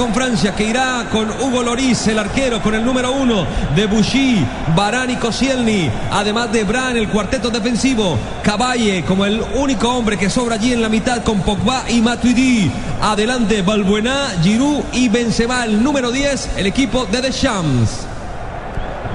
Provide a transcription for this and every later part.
Con Francia que irá con Hugo Loris, el arquero, con el número uno de Bouchy, Barán y Koscielny, además de Bran, el cuarteto defensivo, Caballe como el único hombre que sobra allí en la mitad con Pogba y Matuidi. Adelante Balbuena, Giroud y Benzema, el número 10, el equipo de Deschamps.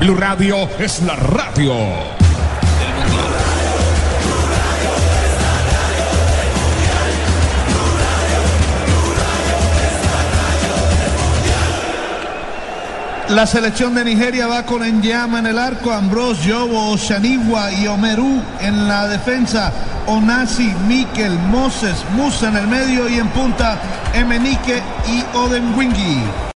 Blue Radio es la radio. La selección de Nigeria va con Enyama en el arco, Ambrose, Yobo, Shaniwa y Omeru en la defensa, Onasi, Mikel, Moses, Musa en el medio y en punta, Emenike y Odenwingi.